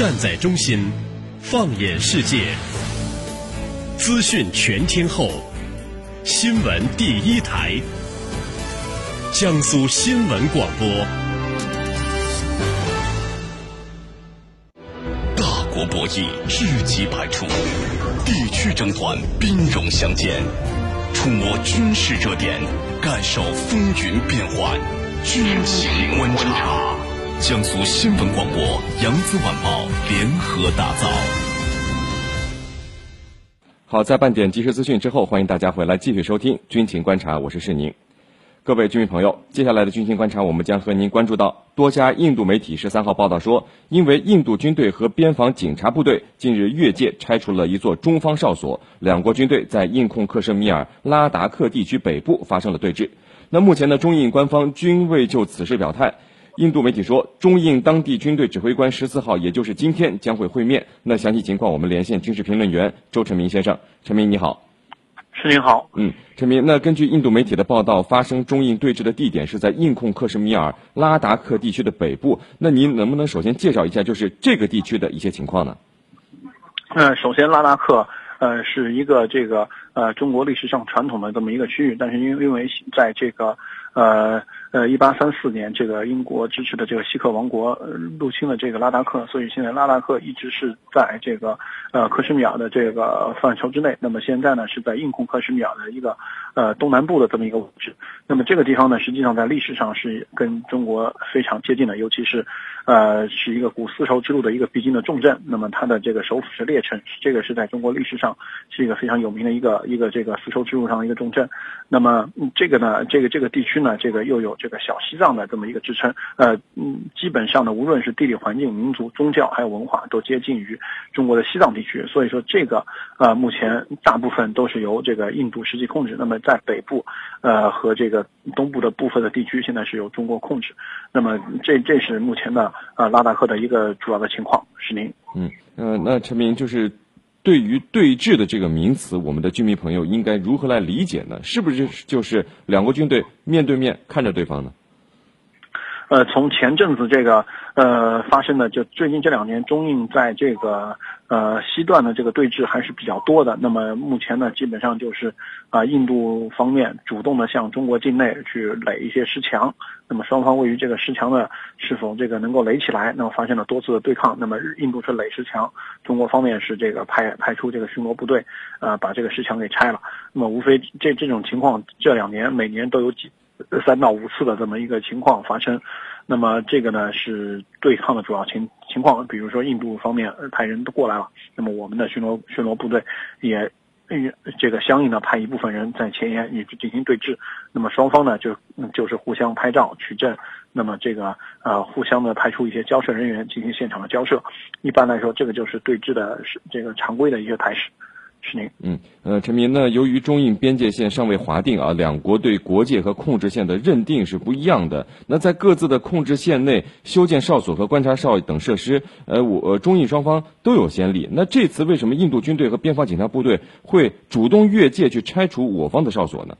站在中心，放眼世界，资讯全天候，新闻第一台，江苏新闻广播。大国博弈，日机百出；地区争端，兵戎相见。触摸军事热点，感受风云变幻。军情观察，江苏新闻广播、扬子晚报联合打造。好，在半点即时资讯之后，欢迎大家回来继续收听军情观察，我是世宁。各位军迷朋友，接下来的军情观察，我们将和您关注到多家印度媒体十三号报道说，因为印度军队和边防警察部队近日越界拆除了一座中方哨所，两国军队在印控克什米尔拉达克地区北部发生了对峙。那目前呢，中印官方均未就此事表态。印度媒体说，中印当地军队指挥官十四号，也就是今天将会会面。那详细情况，我们连线军事评论员周成明先生。陈明，你好。是您好。嗯，陈明，那根据印度媒体的报道，发生中印对峙的地点是在印控克什米尔拉达克地区的北部。那您能不能首先介绍一下，就是这个地区的一些情况呢？嗯，首先拉达克。呃，是一个这个呃中国历史上传统的这么一个区域，但是因为因为在这个呃呃一八三四年这个英国支持的这个锡克王国入侵了这个拉达克，所以现在拉达克一直是在这个呃克什米尔的这个范畴之内。那么现在呢是在印控克什米尔的一个呃东南部的这么一个位置。那么这个地方呢，实际上在历史上是跟中国非常接近的，尤其是呃是一个古丝绸之路的一个必经的重镇。那么它的这个首府是列城，这个是在中国历史上。是一个非常有名的一个一个这个丝绸之路上的一个重镇，那么这个呢，这个这个地区呢，这个又有这个小西藏的这么一个支撑，呃，嗯，基本上呢，无论是地理环境、民族、宗教还有文化，都接近于中国的西藏地区，所以说这个呃，目前大部分都是由这个印度实际控制。那么在北部，呃和这个东部的部分的地区，现在是由中国控制。那么这这是目前的呃拉达克的一个主要的情况。是您？嗯，呃，那陈明就是。对于对峙的这个名词，我们的军迷朋友应该如何来理解呢？是不是就是两国军队面对面看着对方呢？呃，从前阵子这个呃发生的，就最近这两年中印在这个呃西段的这个对峙还是比较多的。那么目前呢，基本上就是啊印度方面主动的向中国境内去垒一些石墙。那么双方位于这个石墙的是否这个能够垒起来？那么发生了多次的对抗。那么印度是垒石墙，中国方面是这个派派出这个巡逻部队，呃把这个石墙给拆了。那么无非这这种情况，这两年每年都有几。三到五次的这么一个情况发生，那么这个呢是对抗的主要情情况。比如说印度方面派人都过来了，那么我们的巡逻巡逻部队也这个相应的派一部分人在前沿也进行对峙。那么双方呢就就是互相拍照取证，那么这个呃互相的派出一些交涉人员进行现场的交涉。一般来说，这个就是对峙的这个常规的一些态势。是您。嗯，呃，陈明，那由于中印边界线尚未划定啊，两国对国界和控制线的认定是不一样的。那在各自的控制线内修建哨所和观察哨等设施，呃，我中印双方都有先例。那这次为什么印度军队和边防警察部队会主动越界去拆除我方的哨所呢？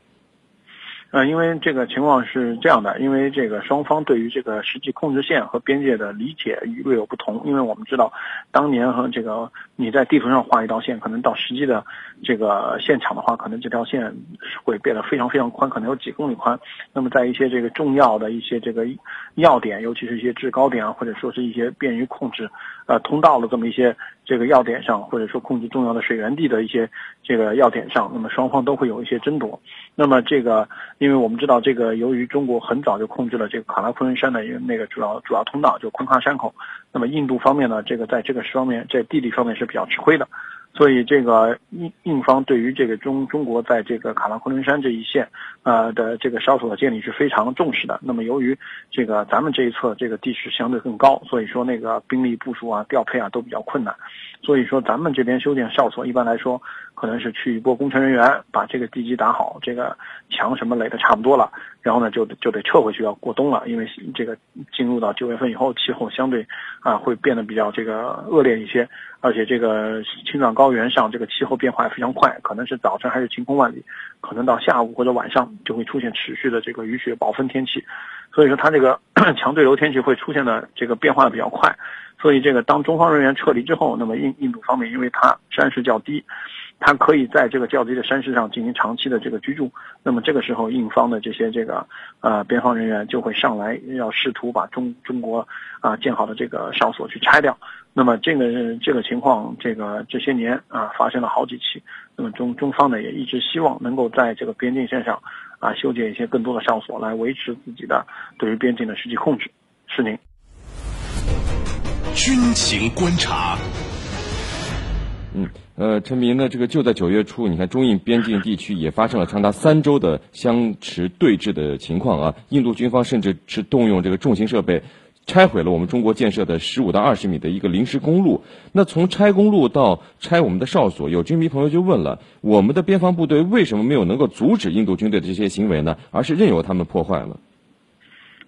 呃，因为这个情况是这样的，因为这个双方对于这个实际控制线和边界的理解略有不同。因为我们知道，当年和这个你在地图上画一道线，可能到实际的这个现场的话，可能这条线会变得非常非常宽，可能有几公里宽。那么在一些这个重要的一些这个要点，尤其是一些制高点啊，或者说是一些便于控制呃通道的这么一些这个要点上，或者说控制重要的水源地的一些这个要点上，那么双方都会有一些争夺。那么这个。因为我们知道，这个由于中国很早就控制了这个卡拉昆仑山的一个那个主要主要通道，就昆卡山口。那么印度方面呢，这个在这个方面，在地理方面是比较吃亏的，所以这个印印方对于这个中中国在这个卡拉昆仑山这一线，呃的这个哨所的建立是非常重视的。那么由于这个咱们这一侧这个地势相对更高，所以说那个兵力部署啊、调配啊都比较困难。所以说咱们这边修建哨所，一般来说。可能是去一波工程人员，把这个地基打好，这个墙什么垒的差不多了，然后呢就就得撤回去要过冬了，因为这个进入到九月份以后，气候相对啊会变得比较这个恶劣一些，而且这个青藏高原上这个气候变化也非常快，可能是早晨还是晴空万里，可能到下午或者晚上就会出现持续的这个雨雪暴风天气，所以说它这个 强对流天气会出现的这个变化的比较快，所以这个当中方人员撤离之后，那么印印度方面因为它山势较低。他可以在这个较低的山势上进行长期的这个居住，那么这个时候印方的这些这个呃边防人员就会上来要试图把中中国啊建好的这个哨所去拆掉，那么这个这个情况这个这些年啊发生了好几起，那么中中方呢也一直希望能够在这个边境线上啊修建一些更多的哨所来维持自己的对于边境的实际控制。是您。军情观察。嗯，呃，陈明呢，这个就在九月初，你看中印边境地区也发生了长达三周的相持对峙的情况啊。印度军方甚至是动用这个重型设备，拆毁了我们中国建设的十五到二十米的一个临时公路。那从拆公路到拆我们的哨所，有军迷朋友就问了：我们的边防部队为什么没有能够阻止印度军队的这些行为呢？而是任由他们破坏了？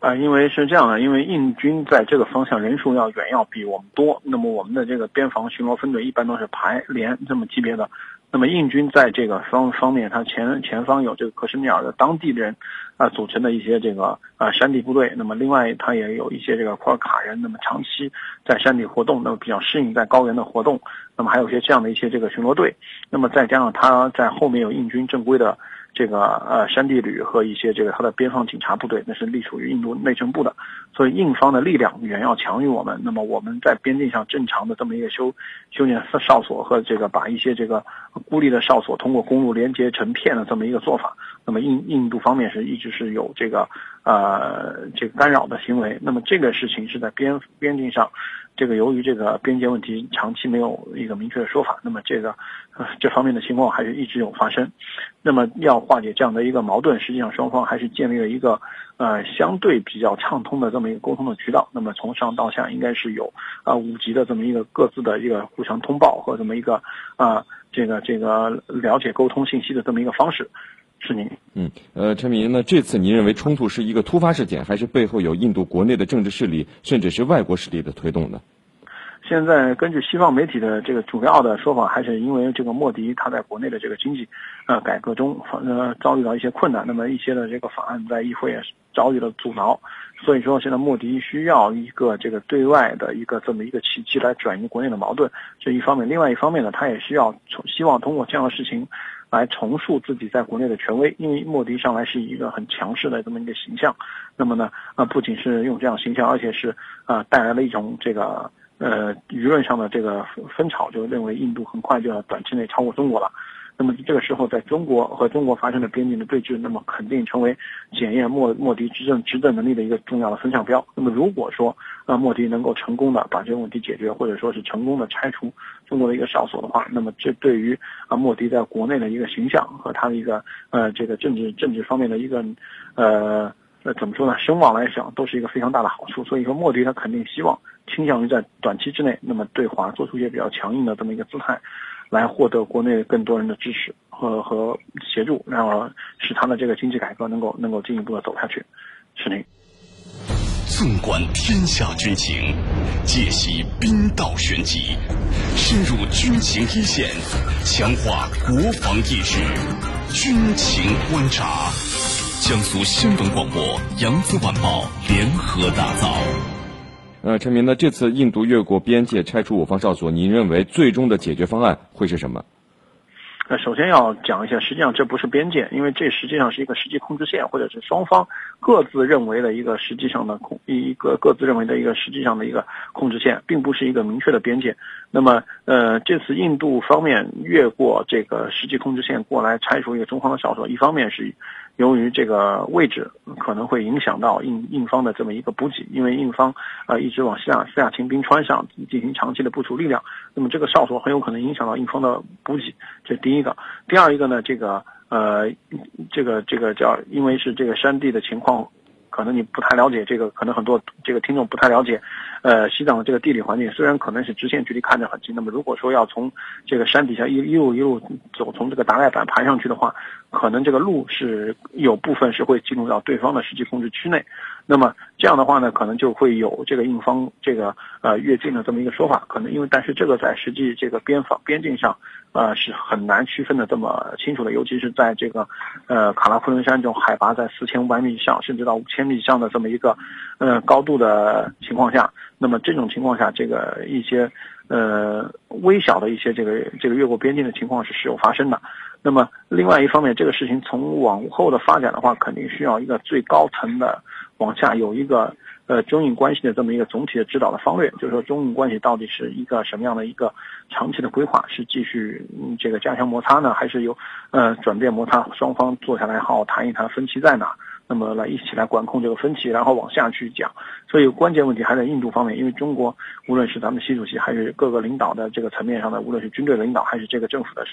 啊，因为是这样的，因为印军在这个方向人数要远要比我们多，那么我们的这个边防巡逻分队一般都是排连这么级别的，那么印军在这个方方面，他前前方有这个克什米尔的当地人啊组成的一些这个啊山地部队，那么另外他也有一些这个库尔卡人，那么长期在山地活动，那么比较适应在高原的活动，那么还有一些这样的一些这个巡逻队，那么再加上他在后面有印军正规的。这个呃山地旅和一些这个他的边防警察部队，那是隶属于印度内政部的，所以印方的力量远要强于我们。那么我们在边境上正常的这么一个修修建哨所和这个把一些这个孤立的哨所通过公路连接成片的这么一个做法，那么印印度方面是一直是有这个呃这个干扰的行为。那么这个事情是在边边境上。这个由于这个边界问题长期没有一个明确的说法，那么这个这方面的情况还是一直有发生。那么要化解这样的一个矛盾，实际上双方还是建立了一个呃相对比较畅通的这么一个沟通的渠道。那么从上到下应该是有啊五级的这么一个各自的一个互相通报和这么一个啊这个这个了解沟通信息的这么一个方式。是您。嗯，呃，陈明，那这次您认为冲突是一个突发事件，还是背后有印度国内的政治势力，甚至是外国势力的推动呢？现在根据西方媒体的这个主要的说法，还是因为这个莫迪他在国内的这个经济，呃，改革中呃遭遇到一些困难，那么一些的这个法案在议会也遭遇了阻挠，所以说现在莫迪需要一个这个对外的一个这么一个契机来转移国内的矛盾，这一方面，另外一方面呢，他也需要从希望通过这样的事情。来重塑自己在国内的权威，因为莫迪上来是一个很强势的这么一个形象，那么呢，啊，不仅是用这样形象，而且是啊带来了一种这个呃舆论上的这个风潮，就认为印度很快就要短期内超过中国了。那么这个时候，在中国和中国发生的边境的对峙，那么肯定成为检验莫莫迪执政执政能力的一个重要的风向标。那么如果说啊莫迪能够成功的把这个问题解决，或者说是成功的拆除中国的一个哨所的话，那么这对于啊莫迪在国内的一个形象和他的一个呃这个政治政治方面的一个呃呃怎么说呢声望来讲，都是一个非常大的好处。所以说莫迪他肯定希望倾向于在短期之内，那么对华做出一些比较强硬的这么一个姿态。来获得国内更多人的支持和和协助，然后使他的这个经济改革能够能够进一步的走下去。是您。纵观天下军情，解析兵道玄机，深入军情一线，强化国防意识。军情观察，江苏新闻广播、扬子晚报联合打造。呃，陈明，那这次印度越过边界拆除我方哨所，您认为最终的解决方案会是什么？呃，首先要讲一下，实际上这不是边界，因为这实际上是一个实际控制线，或者是双方各自认为的一个实际上的控一个各自认为的一个实际上的一个控制线，并不是一个明确的边界。那么，呃，这次印度方面越过这个实际控制线过来拆除一个中方的哨所，一方面是。由于这个位置可能会影响到印印方的这么一个补给，因为印方呃一直往西亚西亚秦冰川上进行长期的部署力量，那么这个哨所很有可能影响到印方的补给，这是第一个。第二一个呢，这个呃这个这个叫因为是这个山地的情况可能你不太了解这个，可能很多这个听众不太了解，呃，西藏的这个地理环境，虽然可能是直线距离看着很近，那么如果说要从这个山底下一一路一路走，从这个达赖坂爬上去的话，可能这个路是有部分是会进入到对方的实际控制区内。那么这样的话呢，可能就会有这个印方这个呃越境的这么一个说法，可能因为但是这个在实际这个边防边境上，呃是很难区分的这么清楚的，尤其是在这个呃卡拉昆仑山这种海拔在四千五百米以上，甚至到五千米以上的这么一个呃高度的情况下，那么这种情况下，这个一些呃微小的一些这个这个越过边境的情况是时有发生的。那么另外一方面，这个事情从往后的发展的话，肯定需要一个最高层的。往下有一个呃中印关系的这么一个总体的指导的方略，就是说中印关系到底是一个什么样的一个长期的规划，是继续这个加强摩擦呢，还是有呃转变摩擦？双方坐下来好好谈一谈分歧在哪？那么来一起来管控这个分歧，然后往下去讲。所以关键问题还在印度方面，因为中国无论是咱们习主席还是各个领导的这个层面上的，无论是军队领导还是这个政府的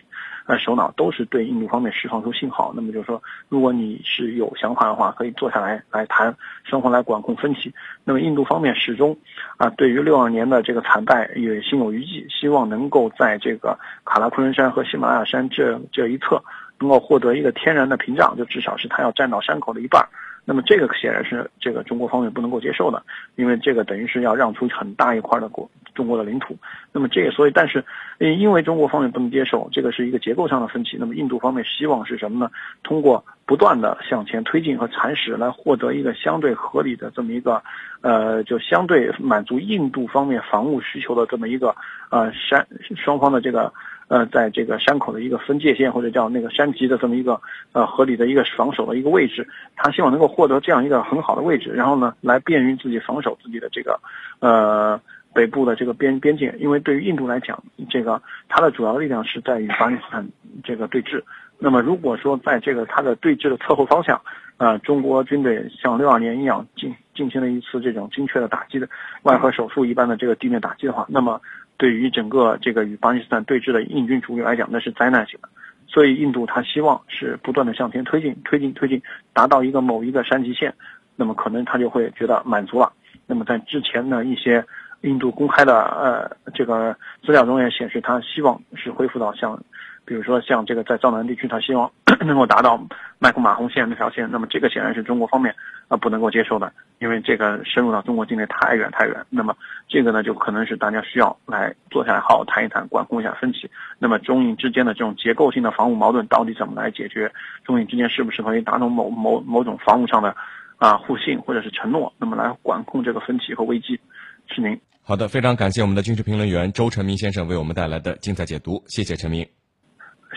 呃首脑，都是对印度方面释放出信号。那么就是说，如果你是有想法的话，可以坐下来来谈，双方来管控分歧。那么印度方面始终啊，对于六二年的这个惨败也心有余悸，希望能够在这个卡拉昆仑山和喜马拉雅山这这一侧。能够获得一个天然的屏障，就至少是他要占到山口的一半。那么这个显然是这个中国方面不能够接受的，因为这个等于是要让出很大一块的国中国的领土。那么这个所以，但是因为中国方面不能接受，这个是一个结构上的分歧。那么印度方面希望是什么呢？通过不断的向前推进和蚕食，来获得一个相对合理的这么一个，呃，就相对满足印度方面防务需求的这么一个呃山双方的这个。呃，在这个山口的一个分界线，或者叫那个山脊的这么一个呃合理的一个防守的一个位置，他希望能够获得这样一个很好的位置，然后呢，来便于自己防守自己的这个呃北部的这个边边境。因为对于印度来讲，这个它的主要力量是在与巴基斯坦这个对峙。那么如果说在这个它的对峙的侧后方向，呃，中国军队像六二年一样进进行了一次这种精确的打击的外核手术一般的这个地面打击的话，那么。对于整个这个与巴基斯坦对峙的印军主力来讲，那是灾难性的。所以印度他希望是不断的向前推进，推进，推进，达到一个某一个山脊线，那么可能他就会觉得满足了。那么在之前呢一些印度公开的呃这个资料中也显示，他希望是恢复到像。比如说，像这个在藏南地区，他希望能够达到麦克马洪线那条线，那么这个显然是中国方面啊不能够接受的，因为这个深入到中国境内太远太远。那么这个呢，就可能是大家需要来坐下来好好谈一谈，管控一下分歧。那么中印之间的这种结构性的防务矛盾到底怎么来解决？中印之间是不是可以达成某某某种防务上的啊互信或者是承诺？那么来管控这个分歧和危机？是您好的，非常感谢我们的军事评论员周成明先生为我们带来的精彩解读，谢谢陈明。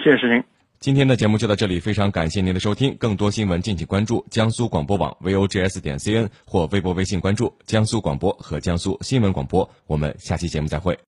谢谢石您。今天的节目就到这里，非常感谢您的收听。更多新闻敬请关注江苏广播网 vogs 点 cn 或微博、微信关注江苏广播和江苏新闻广播。我们下期节目再会。